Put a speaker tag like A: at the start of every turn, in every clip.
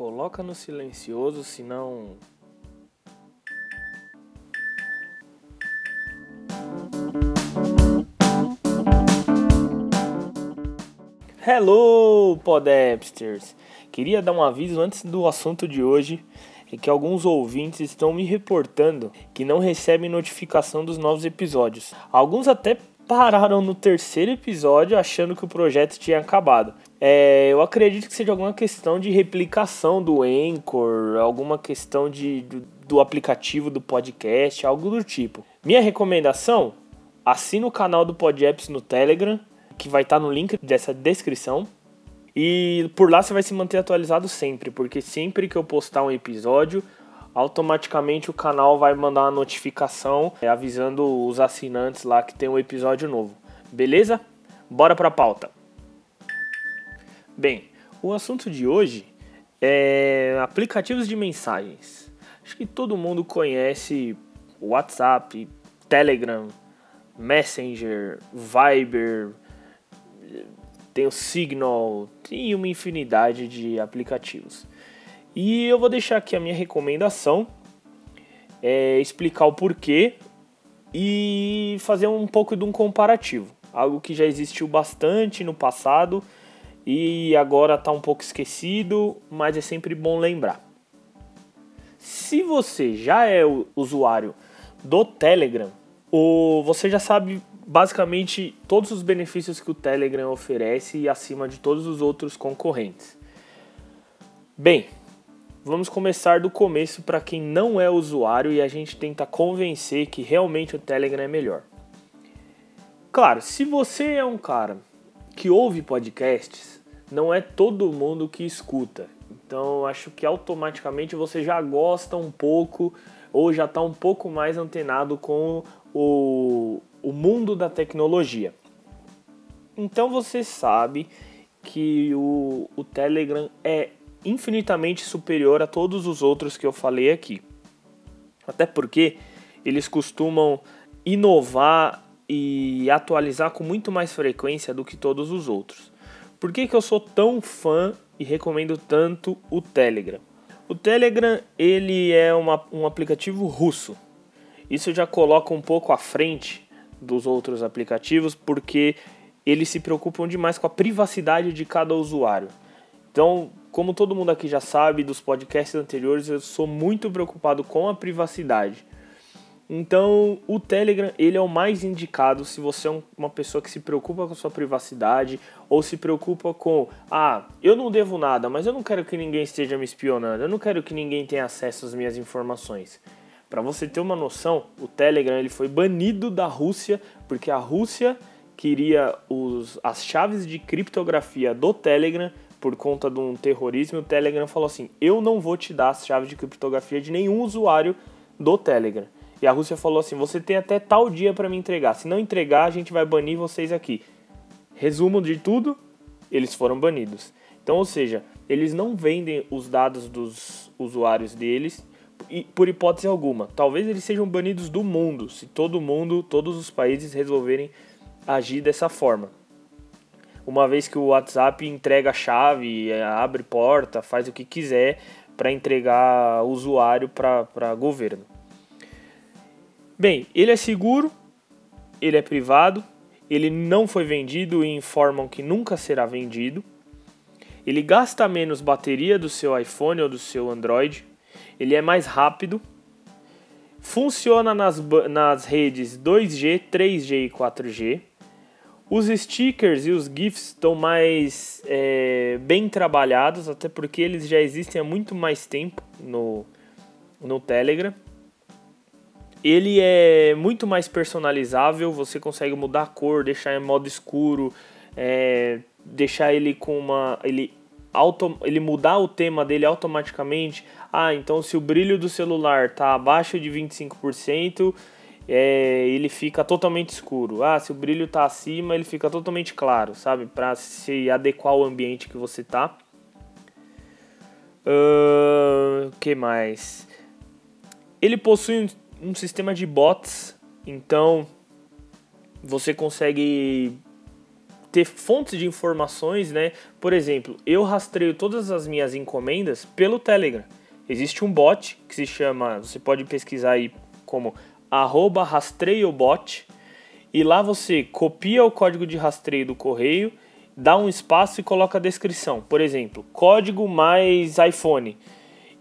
A: Coloca no silencioso, senão. Hello, Podapsters! Queria dar um aviso antes do assunto de hoje é que alguns ouvintes estão me reportando que não recebem notificação dos novos episódios. Alguns até pararam no terceiro episódio achando que o projeto tinha acabado. É, eu acredito que seja alguma questão de replicação do Anchor, alguma questão de, do, do aplicativo do podcast, algo do tipo. Minha recomendação: assine o canal do Podapps no Telegram, que vai estar no link dessa descrição. E por lá você vai se manter atualizado sempre, porque sempre que eu postar um episódio, automaticamente o canal vai mandar uma notificação é, avisando os assinantes lá que tem um episódio novo. Beleza? Bora pra pauta. Bem, o assunto de hoje é aplicativos de mensagens. Acho que todo mundo conhece WhatsApp, Telegram, Messenger, Viber, tem o Signal, tem uma infinidade de aplicativos. E eu vou deixar aqui a minha recomendação, é explicar o porquê e fazer um pouco de um comparativo. Algo que já existiu bastante no passado e agora está um pouco esquecido, mas é sempre bom lembrar. Se você já é usuário do Telegram, ou você já sabe basicamente todos os benefícios que o Telegram oferece e acima de todos os outros concorrentes. Bem, vamos começar do começo para quem não é usuário e a gente tenta convencer que realmente o Telegram é melhor. Claro, se você é um cara que ouve podcasts, não é todo mundo que escuta. Então, acho que automaticamente você já gosta um pouco ou já está um pouco mais antenado com o, o mundo da tecnologia. Então você sabe que o, o Telegram é infinitamente superior a todos os outros que eu falei aqui. Até porque eles costumam inovar e atualizar com muito mais frequência do que todos os outros. Por que, que eu sou tão fã e recomendo tanto o Telegram? O Telegram ele é uma, um aplicativo russo. Isso já coloca um pouco à frente dos outros aplicativos porque eles se preocupam demais com a privacidade de cada usuário. Então, como todo mundo aqui já sabe dos podcasts anteriores, eu sou muito preocupado com a privacidade. Então, o Telegram ele é o mais indicado se você é uma pessoa que se preocupa com a sua privacidade ou se preocupa com, ah, eu não devo nada, mas eu não quero que ninguém esteja me espionando, eu não quero que ninguém tenha acesso às minhas informações. Para você ter uma noção, o Telegram ele foi banido da Rússia porque a Rússia queria os, as chaves de criptografia do Telegram por conta de um terrorismo. O Telegram falou assim: eu não vou te dar as chaves de criptografia de nenhum usuário do Telegram. E a Rússia falou assim: você tem até tal dia para me entregar. Se não entregar, a gente vai banir vocês aqui. Resumo de tudo: eles foram banidos. Então, ou seja, eles não vendem os dados dos usuários deles por hipótese alguma. Talvez eles sejam banidos do mundo, se todo mundo, todos os países resolverem agir dessa forma. Uma vez que o WhatsApp entrega a chave, abre porta, faz o que quiser para entregar usuário para governo. Bem, ele é seguro, ele é privado, ele não foi vendido e informam que nunca será vendido. Ele gasta menos bateria do seu iPhone ou do seu Android ele é mais rápido, funciona nas, nas redes 2G, 3G e 4G. Os stickers e os GIFs estão mais é, bem trabalhados, até porque eles já existem há muito mais tempo no, no Telegram. Ele é muito mais personalizável, você consegue mudar a cor, deixar em modo escuro, é, deixar ele com uma. Ele, auto, ele mudar o tema dele automaticamente. Ah, então se o brilho do celular está abaixo de 25%, é, ele fica totalmente escuro. Ah, se o brilho está acima, ele fica totalmente claro, sabe? Para se adequar ao ambiente que você tá. O uh, que mais? Ele possui um, um sistema de bots, então você consegue ter fontes de informações, né? Por exemplo, eu rastreio todas as minhas encomendas pelo Telegram. Existe um bot que se chama, você pode pesquisar aí como rastreiobot e lá você copia o código de rastreio do correio, dá um espaço e coloca a descrição. Por exemplo, código mais iPhone.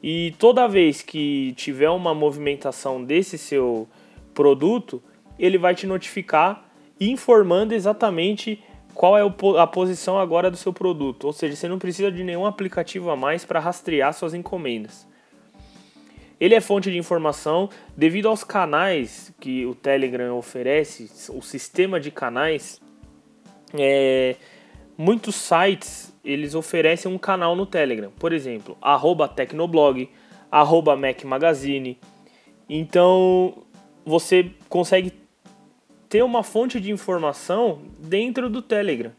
A: E toda vez que tiver uma movimentação desse seu produto, ele vai te notificar informando exatamente qual é a posição agora do seu produto. Ou seja, você não precisa de nenhum aplicativo a mais para rastrear suas encomendas. Ele é fonte de informação devido aos canais que o Telegram oferece, o sistema de canais. É, muitos sites eles oferecem um canal no Telegram, por exemplo, Tecnoblog, arroba Mac Magazine. Então você consegue ter uma fonte de informação dentro do Telegram.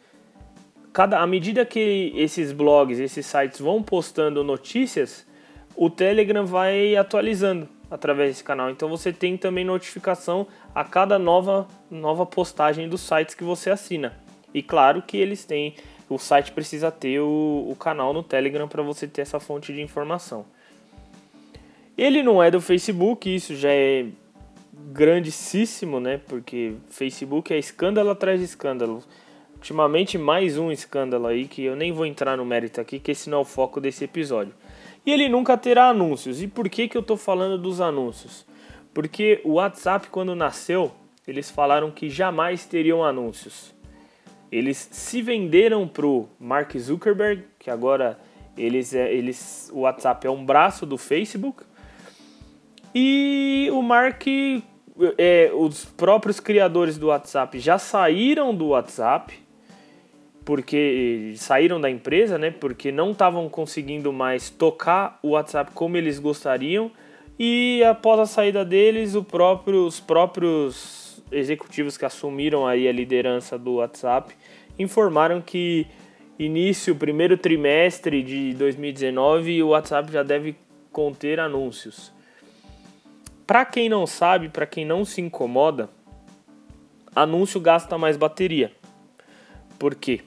A: Cada, à medida que esses blogs, esses sites vão postando notícias, o Telegram vai atualizando através desse canal. Então você tem também notificação a cada nova, nova postagem dos sites que você assina. E claro que eles têm, o site precisa ter o, o canal no Telegram para você ter essa fonte de informação. Ele não é do Facebook, isso já é grandíssimo, né? Porque Facebook é escândalo atrás de escândalo. Ultimamente mais um escândalo aí que eu nem vou entrar no mérito aqui, que esse não é o foco desse episódio. E ele nunca terá anúncios. E por que, que eu estou falando dos anúncios? Porque o WhatsApp, quando nasceu, eles falaram que jamais teriam anúncios. Eles se venderam pro Mark Zuckerberg, que agora eles, é, eles, o WhatsApp é um braço do Facebook. E o Mark, é, os próprios criadores do WhatsApp já saíram do WhatsApp porque saíram da empresa, né? Porque não estavam conseguindo mais tocar o WhatsApp como eles gostariam. E após a saída deles, próprio, os próprios executivos que assumiram aí a liderança do WhatsApp informaram que início, primeiro trimestre de 2019, o WhatsApp já deve conter anúncios. Para quem não sabe, para quem não se incomoda, anúncio gasta mais bateria. Por quê?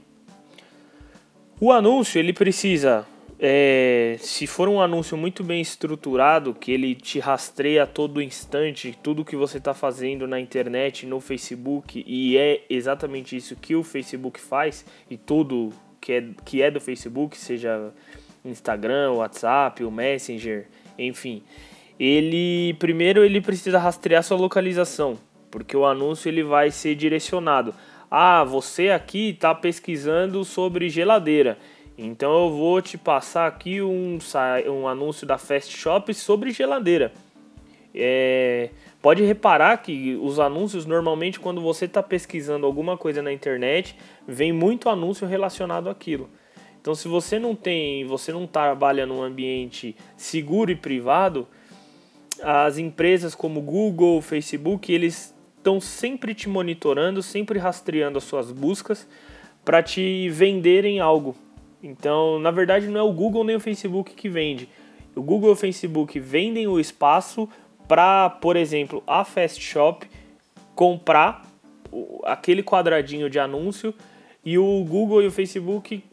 A: O anúncio ele precisa, é, se for um anúncio muito bem estruturado, que ele te rastreia a todo instante tudo que você está fazendo na internet, no Facebook, e é exatamente isso que o Facebook faz, e tudo que é, que é do Facebook, seja Instagram, WhatsApp, o Messenger, enfim. Ele primeiro ele precisa rastrear sua localização, porque o anúncio ele vai ser direcionado ah, você aqui está pesquisando sobre geladeira. Então eu vou te passar aqui um, um anúncio da Fast Shop sobre geladeira. É, pode reparar que os anúncios normalmente quando você está pesquisando alguma coisa na internet vem muito anúncio relacionado àquilo. Então se você não tem, você não trabalha num ambiente seguro e privado, as empresas como Google, Facebook, eles estão sempre te monitorando, sempre rastreando as suas buscas para te venderem algo. Então, na verdade, não é o Google nem o Facebook que vende. O Google e o Facebook vendem o espaço para, por exemplo, a Fast Shop comprar aquele quadradinho de anúncio e o Google e o Facebook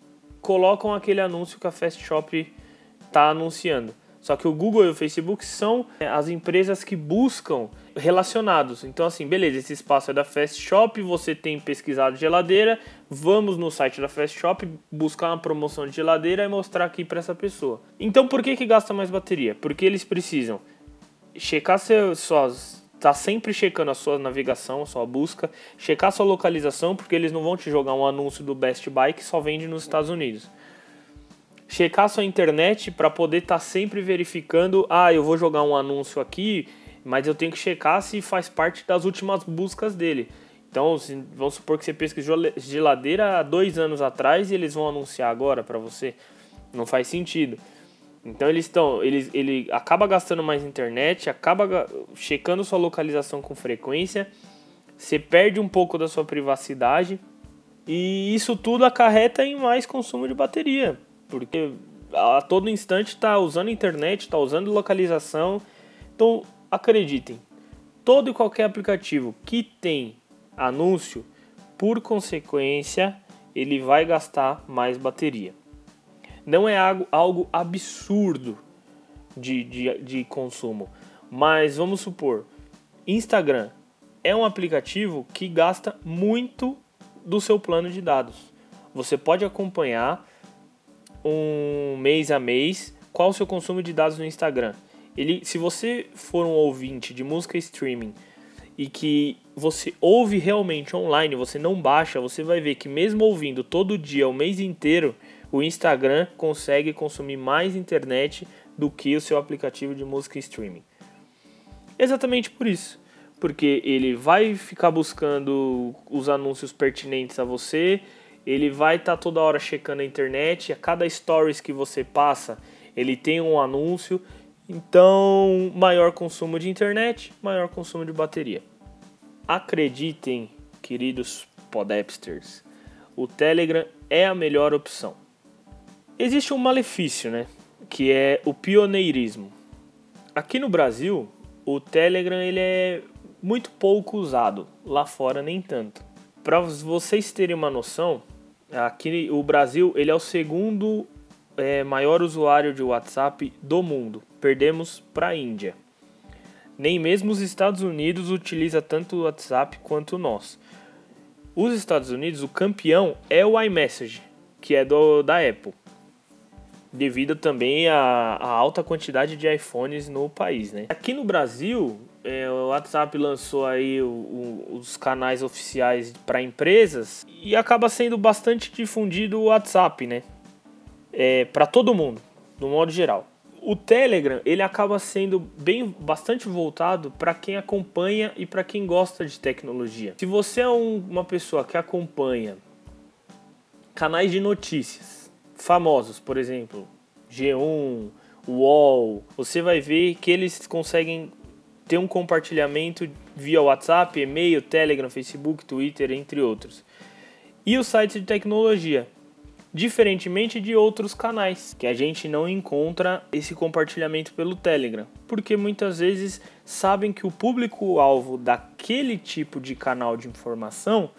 A: colocam aquele anúncio que a Fast Shop está anunciando. Só que o Google e o Facebook são é, as empresas que buscam relacionados. Então, assim, beleza, esse espaço é da Fast Shop, você tem pesquisado geladeira, vamos no site da Fast Shop buscar uma promoção de geladeira e mostrar aqui para essa pessoa. Então, por que, que gasta mais bateria? Porque eles precisam checar seus, suas. Tá sempre checando a sua navegação, a sua busca, checar a sua localização, porque eles não vão te jogar um anúncio do Best Buy que só vende nos Estados Unidos checar sua internet para poder estar tá sempre verificando, ah, eu vou jogar um anúncio aqui, mas eu tenho que checar se faz parte das últimas buscas dele. Então, se, vamos supor que você pesquisou geladeira há dois anos atrás e eles vão anunciar agora para você. Não faz sentido. Então eles estão, eles, ele acaba gastando mais internet, acaba checando sua localização com frequência, você perde um pouco da sua privacidade e isso tudo acarreta em mais consumo de bateria porque a todo instante está usando internet, está usando localização. Então, acreditem, todo e qualquer aplicativo que tem anúncio, por consequência, ele vai gastar mais bateria. Não é algo, algo absurdo de, de, de consumo, mas vamos supor, Instagram é um aplicativo que gasta muito do seu plano de dados. Você pode acompanhar um mês a mês qual o seu consumo de dados no Instagram. Ele, se você for um ouvinte de música streaming e que você ouve realmente online, você não baixa, você vai ver que mesmo ouvindo todo dia, o mês inteiro, o Instagram consegue consumir mais internet do que o seu aplicativo de música streaming. Exatamente por isso. Porque ele vai ficar buscando os anúncios pertinentes a você, ele vai estar tá toda hora checando a internet, a cada stories que você passa, ele tem um anúncio. Então, maior consumo de internet, maior consumo de bateria. Acreditem, queridos podapsters, o Telegram é a melhor opção. Existe um malefício, né? Que é o pioneirismo. Aqui no Brasil, o Telegram ele é muito pouco usado, lá fora nem tanto. Para vocês terem uma noção, aqui o Brasil ele é o segundo é, maior usuário de WhatsApp do mundo. Perdemos para a Índia. Nem mesmo os Estados Unidos utiliza tanto o WhatsApp quanto nós. Os Estados Unidos, o campeão é o iMessage, que é do, da Apple, devido também à, alta quantidade de iPhones no país. Né? Aqui no Brasil, é, o WhatsApp lançou aí o, o, os canais oficiais para empresas e acaba sendo bastante difundido o WhatsApp, né? É, para todo mundo, no modo geral o Telegram ele acaba sendo bem bastante voltado para quem acompanha e para quem gosta de tecnologia. Se você é um, uma pessoa que acompanha canais de notícias famosos, por exemplo, G1, UOL, você vai ver que eles conseguem ter um compartilhamento via WhatsApp, e-mail, Telegram, Facebook, Twitter, entre outros. E os sites de tecnologia diferentemente de outros canais, que a gente não encontra esse compartilhamento pelo Telegram, porque muitas vezes sabem que o público-alvo daquele tipo de canal de informação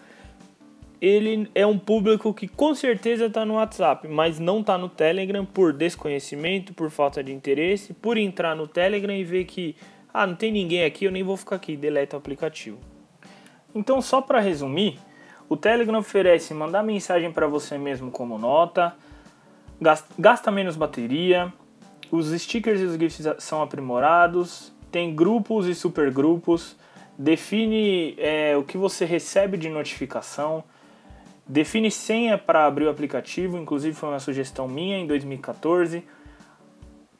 A: ele é um público que com certeza está no WhatsApp, mas não está no Telegram por desconhecimento, por falta de interesse, por entrar no Telegram e ver que ah, não tem ninguém aqui, eu nem vou ficar aqui, deleta o aplicativo. Então, só para resumir, o Telegram oferece mandar mensagem para você mesmo como nota, gasta menos bateria, os stickers e os GIFs são aprimorados, tem grupos e supergrupos, define é, o que você recebe de notificação, define senha para abrir o aplicativo, inclusive foi uma sugestão minha em 2014.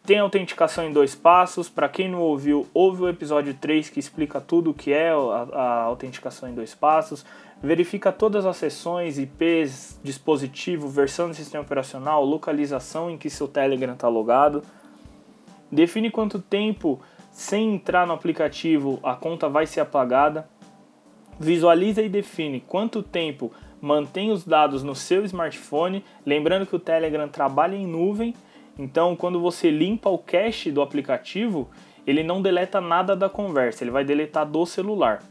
A: Tem autenticação em dois passos. Para quem não ouviu, ouve o episódio 3 que explica tudo o que é a, a autenticação em dois passos verifica todas as sessões, IPs, dispositivo, versão do sistema operacional, localização em que seu Telegram está logado, define quanto tempo sem entrar no aplicativo a conta vai ser apagada, visualiza e define quanto tempo mantém os dados no seu smartphone, lembrando que o Telegram trabalha em nuvem, então quando você limpa o cache do aplicativo, ele não deleta nada da conversa, ele vai deletar do celular.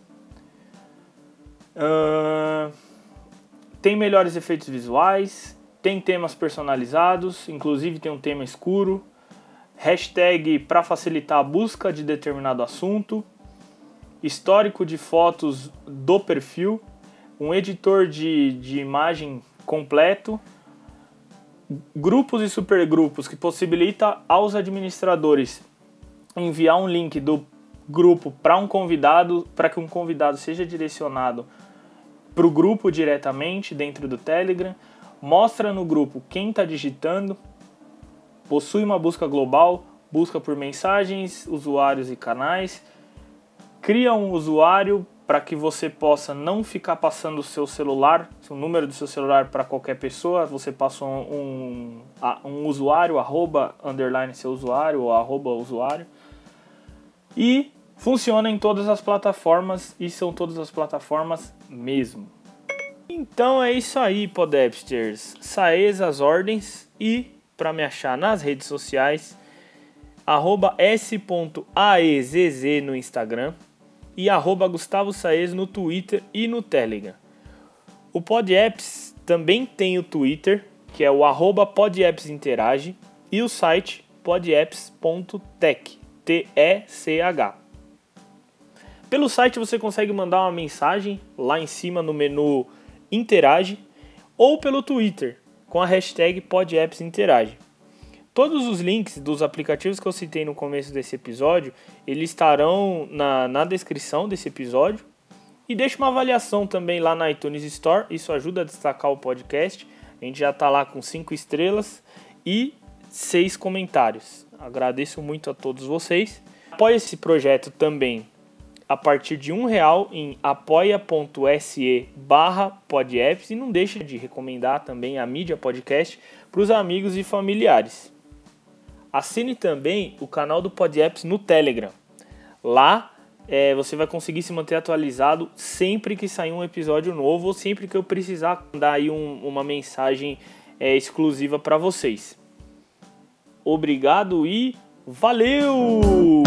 A: Tem melhores efeitos visuais, tem temas personalizados, inclusive tem um tema escuro, hashtag para facilitar a busca de determinado assunto, histórico de fotos do perfil, um editor de, de imagem completo, grupos e supergrupos que possibilita aos administradores enviar um link do grupo para um convidado, para que um convidado seja direcionado para o grupo diretamente dentro do Telegram, mostra no grupo quem está digitando, possui uma busca global, busca por mensagens, usuários e canais, cria um usuário para que você possa não ficar passando o seu celular, o número do seu celular para qualquer pessoa, você passa um, um, um usuário, arroba, underline seu usuário ou arroba usuário, e Funciona em todas as plataformas e são todas as plataformas mesmo. Então é isso aí, Podepsters. Saez as ordens e para me achar nas redes sociais, arroba s.aezz no Instagram e arroba Gustavo Saez no Twitter e no Telegram. O PodApps Também tem o Twitter, que é o arroba podappsinterage, e o site podapps.tech, T-E-C-H. Pelo site você consegue mandar uma mensagem lá em cima no menu Interage ou pelo Twitter com a hashtag PodAppsInterage. Todos os links dos aplicativos que eu citei no começo desse episódio, eles estarão na, na descrição desse episódio. E deixe uma avaliação também lá na iTunes Store, isso ajuda a destacar o podcast. A gente já está lá com 5 estrelas e 6 comentários. Agradeço muito a todos vocês. Apoie esse projeto também a partir de um real em apoia.se barra podapps e não deixe de recomendar também a mídia podcast para os amigos e familiares. Assine também o canal do Podapps no Telegram. Lá é, você vai conseguir se manter atualizado sempre que sair um episódio novo ou sempre que eu precisar dar aí um, uma mensagem é, exclusiva para vocês. Obrigado e valeu!